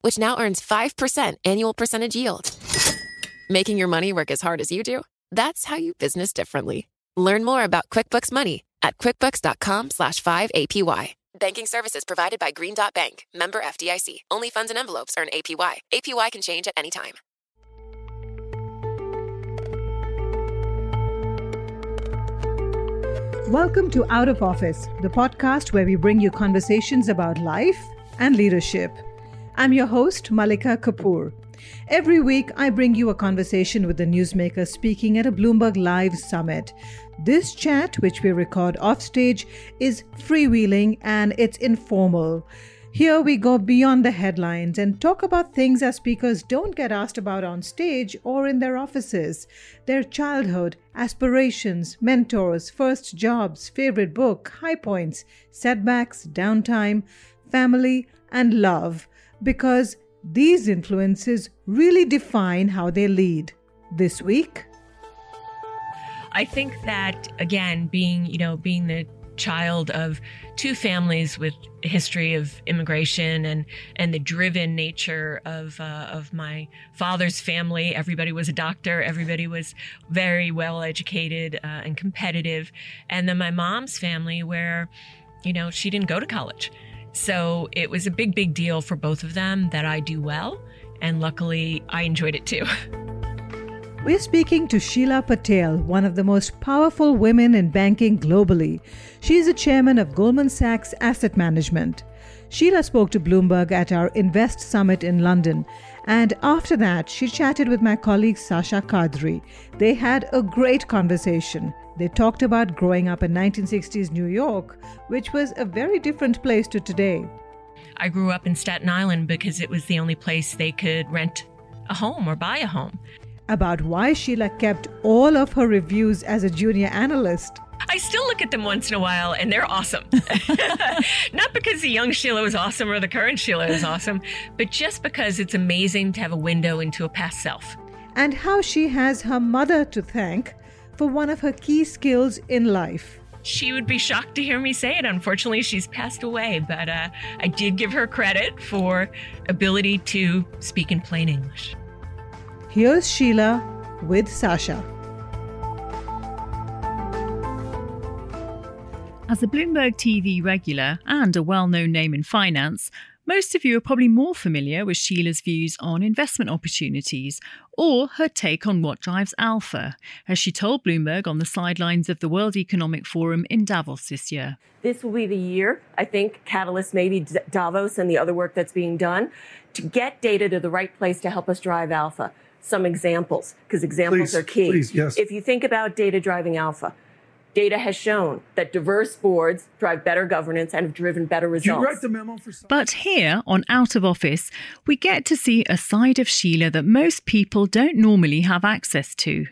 which now earns 5% annual percentage yield. Making your money work as hard as you do? That's how you business differently. Learn more about QuickBooks Money at quickbooks.com slash 5APY. Banking services provided by Green Dot Bank, member FDIC. Only funds and envelopes earn APY. APY can change at any time. Welcome to Out of Office, the podcast where we bring you conversations about life and leadership. I'm your host, Malika Kapoor. Every week, I bring you a conversation with a newsmaker speaking at a Bloomberg Live summit. This chat, which we record offstage, is freewheeling and it's informal. Here we go beyond the headlines and talk about things our speakers don't get asked about on stage or in their offices their childhood, aspirations, mentors, first jobs, favorite book, high points, setbacks, downtime, family, and love because these influences really define how they lead. This week, I think that again, being you know being the child of two families with a history of immigration and and the driven nature of uh, of my father's family. Everybody was a doctor. Everybody was very well educated uh, and competitive. And then my mom's family, where you know she didn't go to college. So it was a big, big deal for both of them that I do well. And luckily, I enjoyed it too. We're speaking to Sheila Patel, one of the most powerful women in banking globally. She is the chairman of Goldman Sachs Asset Management. Sheila spoke to Bloomberg at our Invest Summit in London, and after that, she chatted with my colleague Sasha Kadri. They had a great conversation. They talked about growing up in 1960s New York, which was a very different place to today. I grew up in Staten Island because it was the only place they could rent a home or buy a home. About why Sheila kept all of her reviews as a junior analyst. I still look at them once in a while and they're awesome. Not because the young Sheila was awesome or the current Sheila is awesome, but just because it's amazing to have a window into a past self. And how she has her mother to thank for one of her key skills in life. She would be shocked to hear me say it. Unfortunately, she's passed away, but uh, I did give her credit for ability to speak in plain English. Here's Sheila with Sasha. As a Bloomberg TV regular and a well known name in finance, most of you are probably more familiar with Sheila's views on investment opportunities or her take on what drives alpha, as she told Bloomberg on the sidelines of the World Economic Forum in Davos this year. This will be the year, I think, catalyst maybe Davos and the other work that's being done to get data to the right place to help us drive alpha. Some examples, because examples please, are key. Please, yes. If you think about data driving alpha, Data has shown that diverse boards drive better governance and have driven better results. You write the memo for but here on Out of Office, we get to see a side of Sheila that most people don't normally have access to.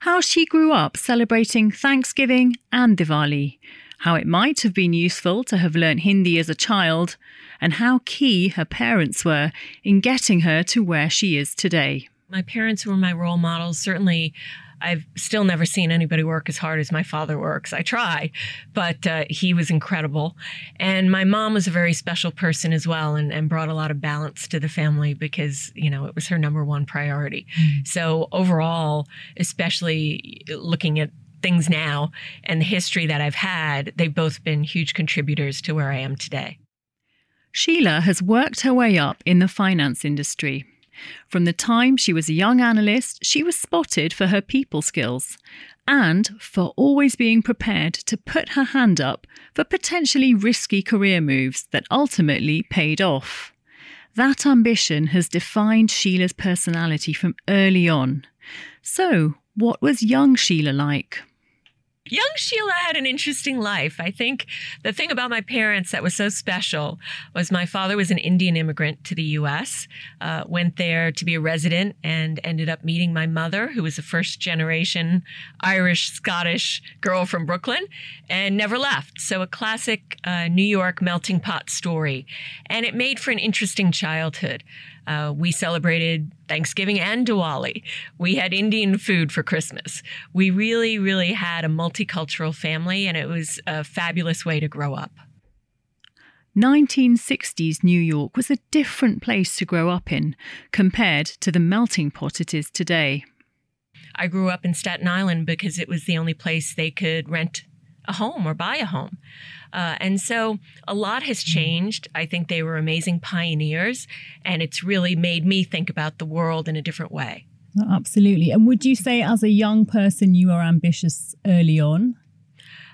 How she grew up celebrating Thanksgiving and Diwali, how it might have been useful to have learnt Hindi as a child, and how key her parents were in getting her to where she is today. My parents were my role models. Certainly, I've still never seen anybody work as hard as my father works. I try, but uh, he was incredible. And my mom was a very special person as well and, and brought a lot of balance to the family because, you know, it was her number one priority. Mm. So overall, especially looking at things now and the history that I've had, they've both been huge contributors to where I am today. Sheila has worked her way up in the finance industry. From the time she was a young analyst, she was spotted for her people skills and for always being prepared to put her hand up for potentially risky career moves that ultimately paid off. That ambition has defined Sheila's personality from early on. So, what was young Sheila like? Young Sheila had an interesting life. I think the thing about my parents that was so special was my father was an Indian immigrant to the U.S., uh, went there to be a resident, and ended up meeting my mother, who was a first generation Irish Scottish girl from Brooklyn, and never left. So a classic uh, New York melting pot story. And it made for an interesting childhood. Uh, we celebrated Thanksgiving and Diwali. We had Indian food for Christmas. We really, really had a multicultural family, and it was a fabulous way to grow up. 1960s New York was a different place to grow up in compared to the melting pot it is today. I grew up in Staten Island because it was the only place they could rent a home or buy a home. Uh, and so a lot has changed. I think they were amazing pioneers, and it's really made me think about the world in a different way. Absolutely. And would you say, as a young person, you were ambitious early on?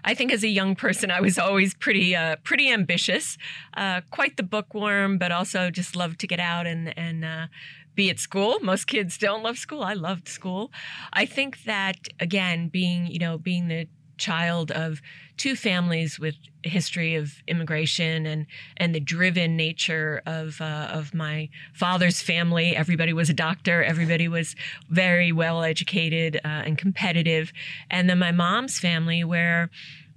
I think as a young person, I was always pretty uh, pretty ambitious, uh, quite the bookworm, but also just loved to get out and and uh, be at school. Most kids don't love school. I loved school. I think that again, being you know being the child of two families with history of immigration and and the driven nature of uh, of my father's family. Everybody was a doctor. Everybody was very well educated uh, and competitive. And then my mom's family, where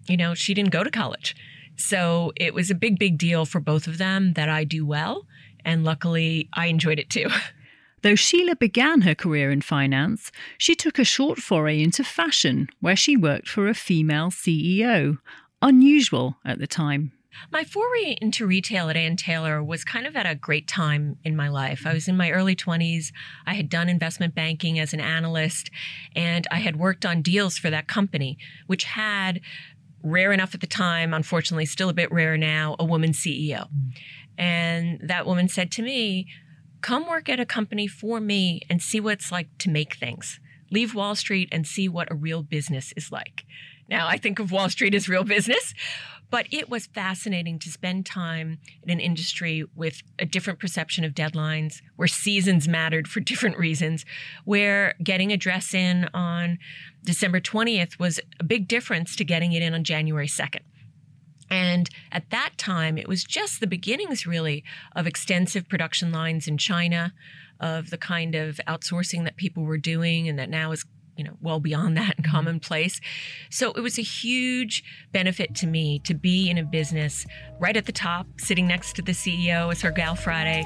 you know she didn't go to college, so it was a big big deal for both of them that I do well. And luckily, I enjoyed it too. Though Sheila began her career in finance, she took a short foray into fashion, where she worked for a female CEO, unusual at the time. My foray into retail at Ann Taylor was kind of at a great time in my life. I was in my early 20s. I had done investment banking as an analyst, and I had worked on deals for that company, which had rare enough at the time, unfortunately, still a bit rare now, a woman CEO. Mm. And that woman said to me, come work at a company for me and see what it's like to make things. Leave Wall Street and see what a real business is like. Now, I think of Wall Street as real business, but it was fascinating to spend time in an industry with a different perception of deadlines, where seasons mattered for different reasons, where getting a dress in on December 20th was a big difference to getting it in on January 2nd. And at that time, it was just the beginnings, really, of extensive production lines in China, of the kind of outsourcing that people were doing, and that now is you know well beyond that and commonplace. So it was a huge benefit to me to be in a business right at the top sitting next to the ceo as her gal friday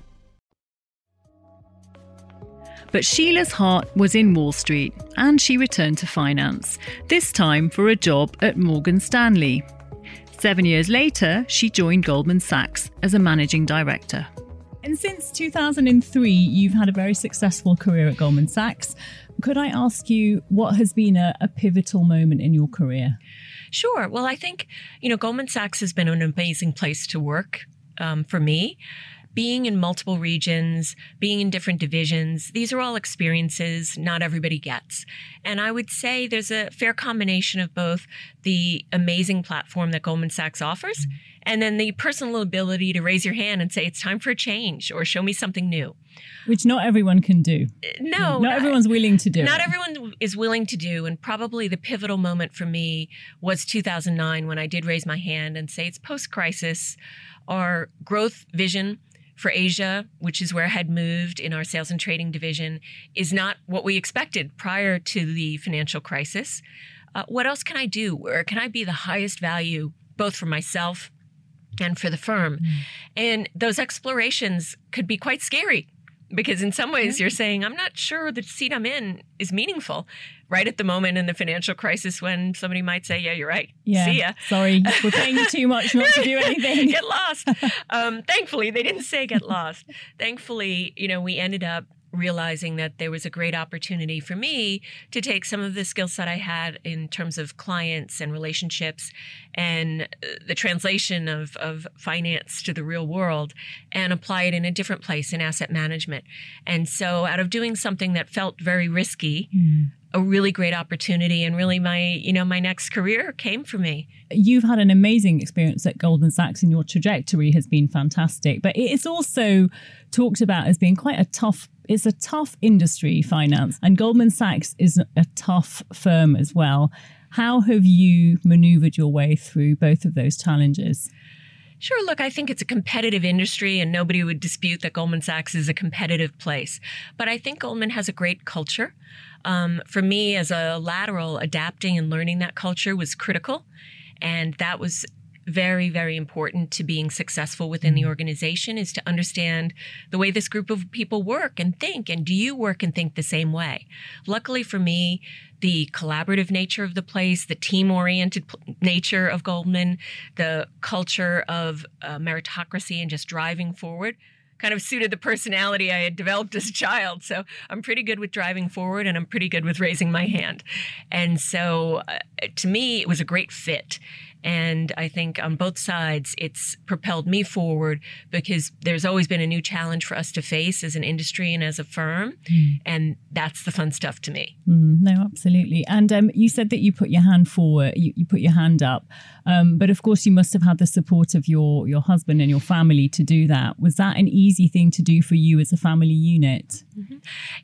But Sheila's heart was in Wall Street and she returned to finance, this time for a job at Morgan Stanley. Seven years later, she joined Goldman Sachs as a managing director. And since 2003, you've had a very successful career at Goldman Sachs. Could I ask you what has been a, a, pivotal moment in your career? Sure. Well, I think, you know, Goldman Sachs has been an amazing place to work um, for me being in multiple regions, being in different divisions, these are all experiences not everybody gets. And I would say there's a fair combination of both the amazing platform that Goldman Sachs offers and then the personal ability to raise your hand and say, it's time for a change or show me something new. Which not everyone can do. Uh, no. Not, not everyone's willing to do. Not it. everyone is willing to do. And probably the pivotal moment for me was 2009 when I did raise my hand and say, it's post crisis. Our growth vision for Asia, which is where I had moved in our sales and trading division, is not what we expected prior to the financial crisis. Uh, what else can I do? Where can I be the highest value, both for myself and for the firm? Mm. And those explorations could be quite scary because in some ways you're saying, I'm not sure the seat I'm in is meaningful right at the moment in the financial crisis when somebody might say, Yeah, you're right. Yeah. See ya. Sorry, we're paying you too much not to do anything. get lost. Um, thankfully, they didn't say get lost. thankfully, you know, we ended up realizing that there was a great opportunity for me to take some of the skill set I had in terms of clients and relationships and uh, the translation of, of finance to the real world and apply it in a different place in asset management. And so, out of doing something that felt very risky, mm a really great opportunity and really my you know my next career came for me you've had an amazing experience at goldman sachs and your trajectory has been fantastic but it's also talked about as being quite a tough it's a tough industry, finance, and Goldman Sachs is a tough firm as well. How have you maneuvered your way through both of those challenges? Sure. Look, I think it's a competitive industry, and nobody would dispute that Goldman Sachs is a competitive place. But I think Goldman has a great culture. Um, for me, as a lateral, adapting and learning that culture was critical. And that was very, very important to being successful within the mm-hmm. organization is to understand the way this group of people work and think. And do you work and think the same way? Luckily for me, the collaborative nature of the place, the team oriented nature of Goldman, the culture of uh, meritocracy and just driving forward kind of suited the personality I had developed as a child. So I'm pretty good with driving forward and I'm pretty good with raising my hand. And so uh, to me, it was a great fit. And I think on both sides, it's propelled me forward because there's always been a new challenge for us to face as an industry and as a firm. Mm. And that's the fun stuff to me. Mm, no, absolutely. And um, you said that you put your hand forward, you, you put your hand up. Um, but of course, you must have had the support of your, your husband and your family to do that. Was that an easy thing to do for you as a family unit? Mm-hmm.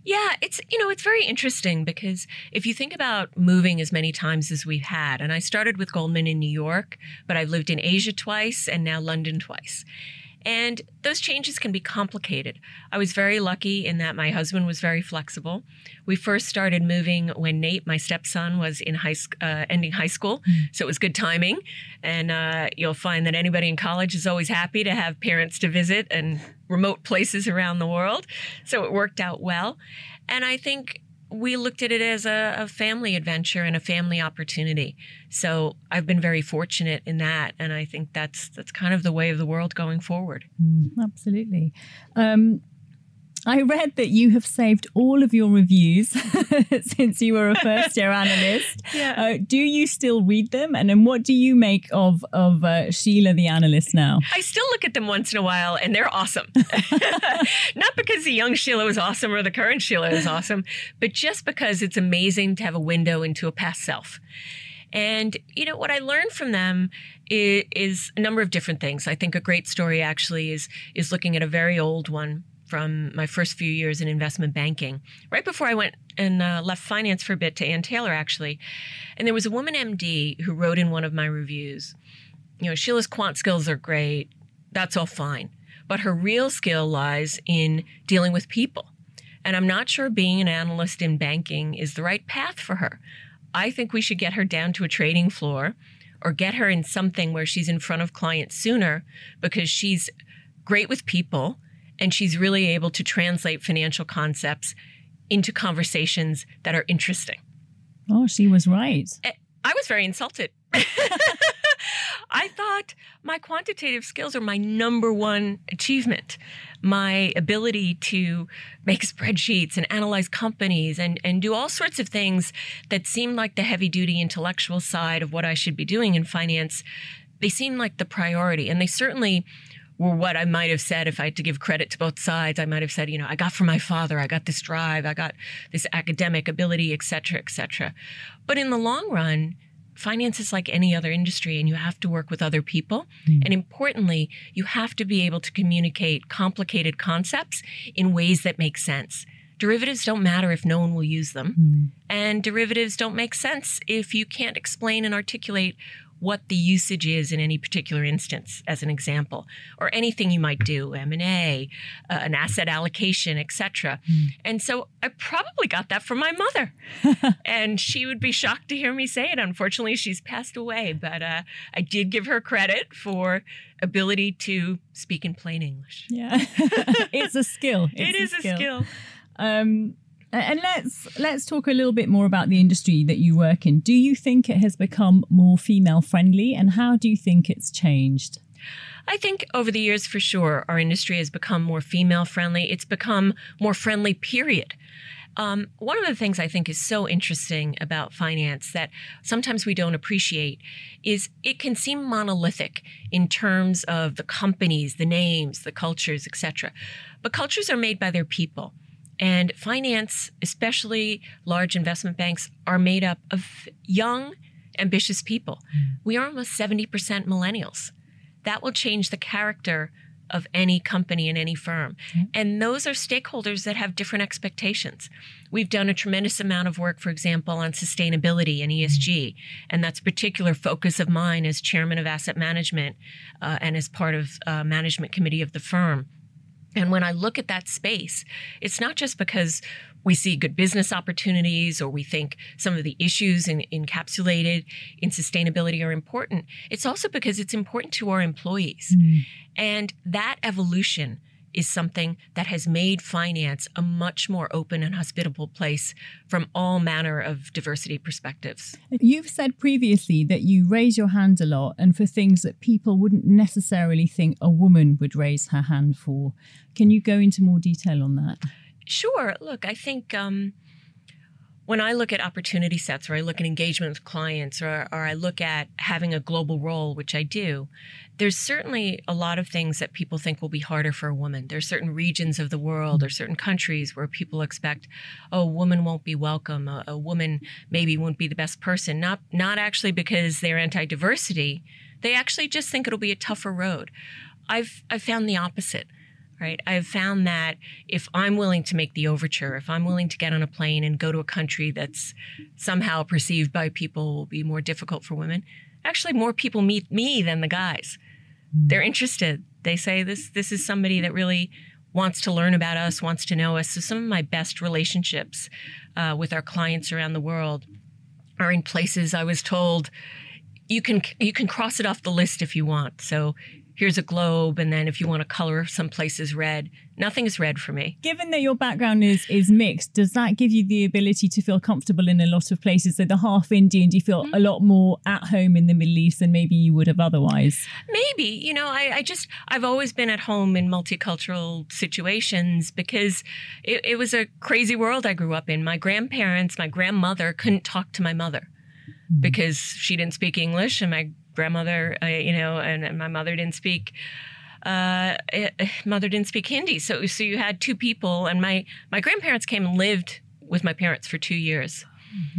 Yeah, it's, you know, it's very interesting because if you think about moving as many times as we've had, and I started with Goldman in New York York, but I've lived in Asia twice and now London twice. And those changes can be complicated. I was very lucky in that my husband was very flexible. We first started moving when Nate, my stepson, was in high uh, ending high school, mm. so it was good timing. And uh, you'll find that anybody in college is always happy to have parents to visit and remote places around the world. So it worked out well. And I think we looked at it as a, a, family adventure and a family opportunity. So I've been very fortunate in that, and I think that's that's kind of the way of the world going forward. Mm, absolutely. Um, I read that you have saved all of your reviews since you were a first year analyst. Yeah. Uh, do you still read them? And then what do you make of, of uh, Sheila the analyst now? I still look at them once in a while and they're awesome. Not because the young Sheila was awesome or the current Sheila is awesome, but just because it's amazing to have a window into a past self. And you know what I learned from them is, is, a number of different things. I think a great story actually is is looking at a very old one from my first few years in investment banking, right before I went and uh, left finance for a bit to Ann Taylor, actually. And there was a woman MD who wrote in one of my reviews, you know, Sheila's quant skills are great. That's all fine. But her real skill lies in dealing with people. And I'm not sure being an analyst in banking is the right path for her. I think we should get her down to a trading floor or get her in something where she's in front of clients sooner because she's great with people and she's really able to translate financial concepts into conversations that are interesting. Oh, she was right. Eh, I was very insulted. I thought my quantitative skills are my number one achievement. My ability to make spreadsheets and analyze companies and, and do all sorts of things that seem like the heavy duty intellectual side of what I should be doing in finance, they seem like the priority. And they certainly were what I might have said if I had to give credit to both sides. I might have said, you know, I got from my father, I got this drive, I got this academic ability, et cetera, et cetera. But in the long run, finance is like any other industry and you have to work with other people. Mm. And importantly, you have to be able to communicate complicated concepts in ways that make sense. derivatives don't matter if no one will use them. Mm. And derivatives don't make sense if you can't explain and articulate what the usage is in any particular instance as an example or anything you might do m&a uh, an asset allocation etc Mm. and so i probably got that from my mother. And she would be shocked to hear me say it. Unfortunately she's passed away but uh, i did give her credit for ability to speak in plain english. Yeah, it's a skill. It It's is a skill. Um, and let's let's talk a little bit more about the industry that you work in. Do you think it has become more female friendly, and how do you think it's changed? I think over the years, for sure, our industry has become more female friendly. It's become more friendly, period. Um, one of the things I think is so interesting about finance that sometimes we don't appreciate is it can seem monolithic in terms of the companies, the names, the cultures, etc. But cultures are made by their people. And finance, especially large investment banks, are made up of young, ambitious people. We are almost 70% millennials. That will change the character of any company and any firm. And those are stakeholders that have different expectations. We've done a tremendous amount of work, for example, on sustainability and ESG. And that's a particular focus of mine as chairman of asset management uh, and as part of uh, management committee of the firm. And when I look at that space, it's not just because we see good business opportunities or we think some of the issues in, encapsulated in sustainability are important. It's also because it's important to our employees. Mm. And that evolution is something that has made finance a much more open and hospitable place from all manner of diversity perspectives. You've said previously that you raise your hand a lot, and for things that people wouldn't necessarily think a woman would raise her hand for. Can you go into more detail on that? Sure. Look, I think um, when I look at opportunity sets or I look at engagement with clients or, or I look at having a global role, which I do, there's certainly a lot of things that people think will be harder for a woman. There's certain regions of the world or certain countries where people expect, oh, a woman won't be welcome. A, a woman maybe won't be the best person. Not not actually because they're anti-diversity. They actually just think it'll be a tougher road. I've I've found the opposite right? I've found that if I'm willing to make the overture, if I'm willing to get on a plane and go to a country that's somehow perceived by people will be more difficult for women, actually more people meet me than the guys. They're interested. They say this this is somebody that really wants to learn about us, wants to know us. So some of my best relationships uh, with our clients around the world are in places I was told you can you can cross it off the list if you want. So here's a globe, and then if you want to color some places red, nothing is red for me. Given that your background is is mixed, does that give you the ability to feel comfortable in a lot of places? So the half Indian, do you feel mm-hmm. a lot more at home in the Middle East than maybe you would have otherwise? Maybe, you know, I, I just, I've always been at home in multicultural situations because it, it was a crazy world I grew up in. My grandparents, my grandmother couldn't talk to my mother mm-hmm. because she didn't speak English, and my grandmother, uh, you know, and, and my mother didn't speak. Uh, eh, eh, mother didn't speak Hindi, so so you had two people, and my my grandparents came and lived with my parents for two years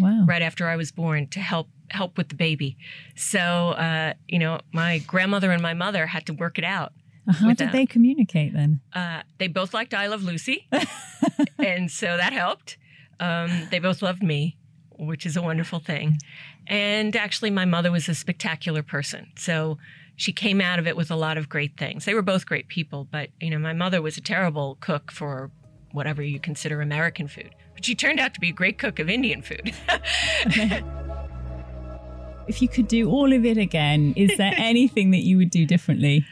Wow. right after I was born to help help with the baby. So uh, you know, my grandmother and my mother had to work it out. How did that. they communicate then? Uh, they both liked I Love Lucy, and so that helped. Um, they both loved me, which is a wonderful thing. And actually, my mother was a spectacular person, so she came out of it with a lot of great things. They were both great people, but you know, my mother was a terrible cook for whatever you consider American food, but she turned out to be a great cook of Indian food. If you could do all of it again, is there anything that you would do differently?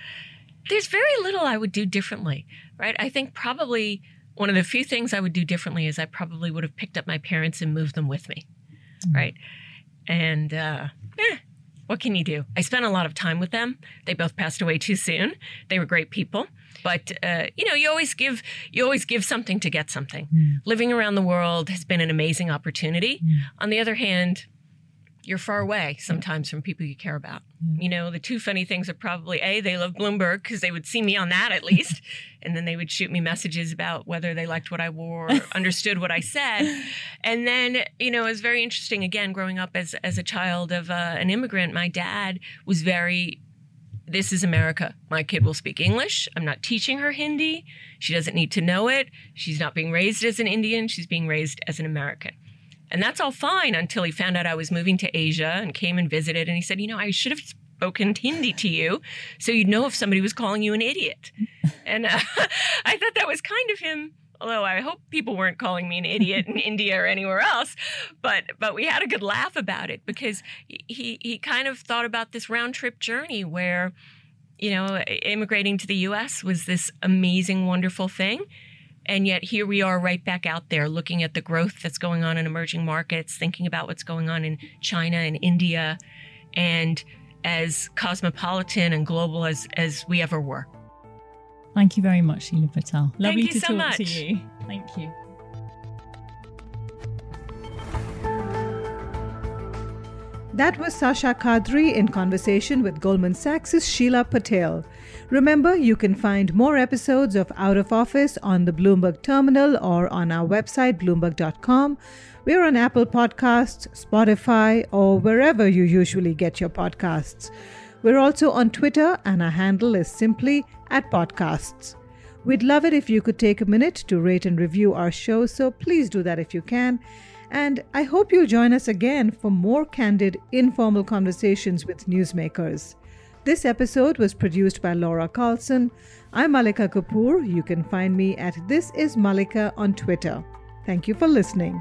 there's very little I would do differently, right? I think probably one of the few things I would do differently is I probably would have picked up my parents and moved them with me, mm. right? And uh, eh, what can you do? I spent a lot of time with them. They both passed away too soon. They were great people, but uh, you know, you always give you always give something to get something. Living around the world has been an amazing opportunity. On the other hand, you're far away sometimes from people you care about. You know, the two funny things are probably A, they love Bloomberg because they would see me on that at least. and then they would shoot me messages about whether they liked what I wore or understood what I said. And then, you know, it was very interesting again, growing up as, as a child of uh, an immigrant, my dad was very this is America. My kid will speak English. I'm not teaching her Hindi. She doesn't need to know it. She's not being raised as an Indian. She's being raised as an American. And that's all fine until he found out I was moving to Asia and came and visited. And he said, You know, I should have spoken Hindi to you so you'd know if somebody was calling you an idiot. and uh, I thought that was kind of him although I hope people weren't calling me an idiot in India or anywhere else. But but we had a good laugh about it because he he kind of thought about this round trip journey where, you know, immigrating to the U.S. was this amazing, wonderful thing. And yet here we are right back out there looking at the growth that's going on in emerging markets, thinking about what's going on in China and India, and as cosmopolitan and global as, as we ever were. Thank you very much, Sheila Patel. Lovely Thank you to so talk much. to you. Thank you. That was Sasha Kadri in conversation with Goldman Sachs' Sheila Patel. Remember, you can find more episodes of Out of Office on the Bloomberg Terminal or on our website, bloomberg.com. We're on Apple Podcasts, Spotify, or wherever you usually get your podcasts. We're also on Twitter, and our handle is simply at podcasts. We'd love it if you could take a minute to rate and review our show, so please do that if you can. And I hope you'll join us again for more candid, informal conversations with newsmakers. This episode was produced by Laura Carlson. I'm Malika Kapoor. You can find me at This Is Malika on Twitter. Thank you for listening.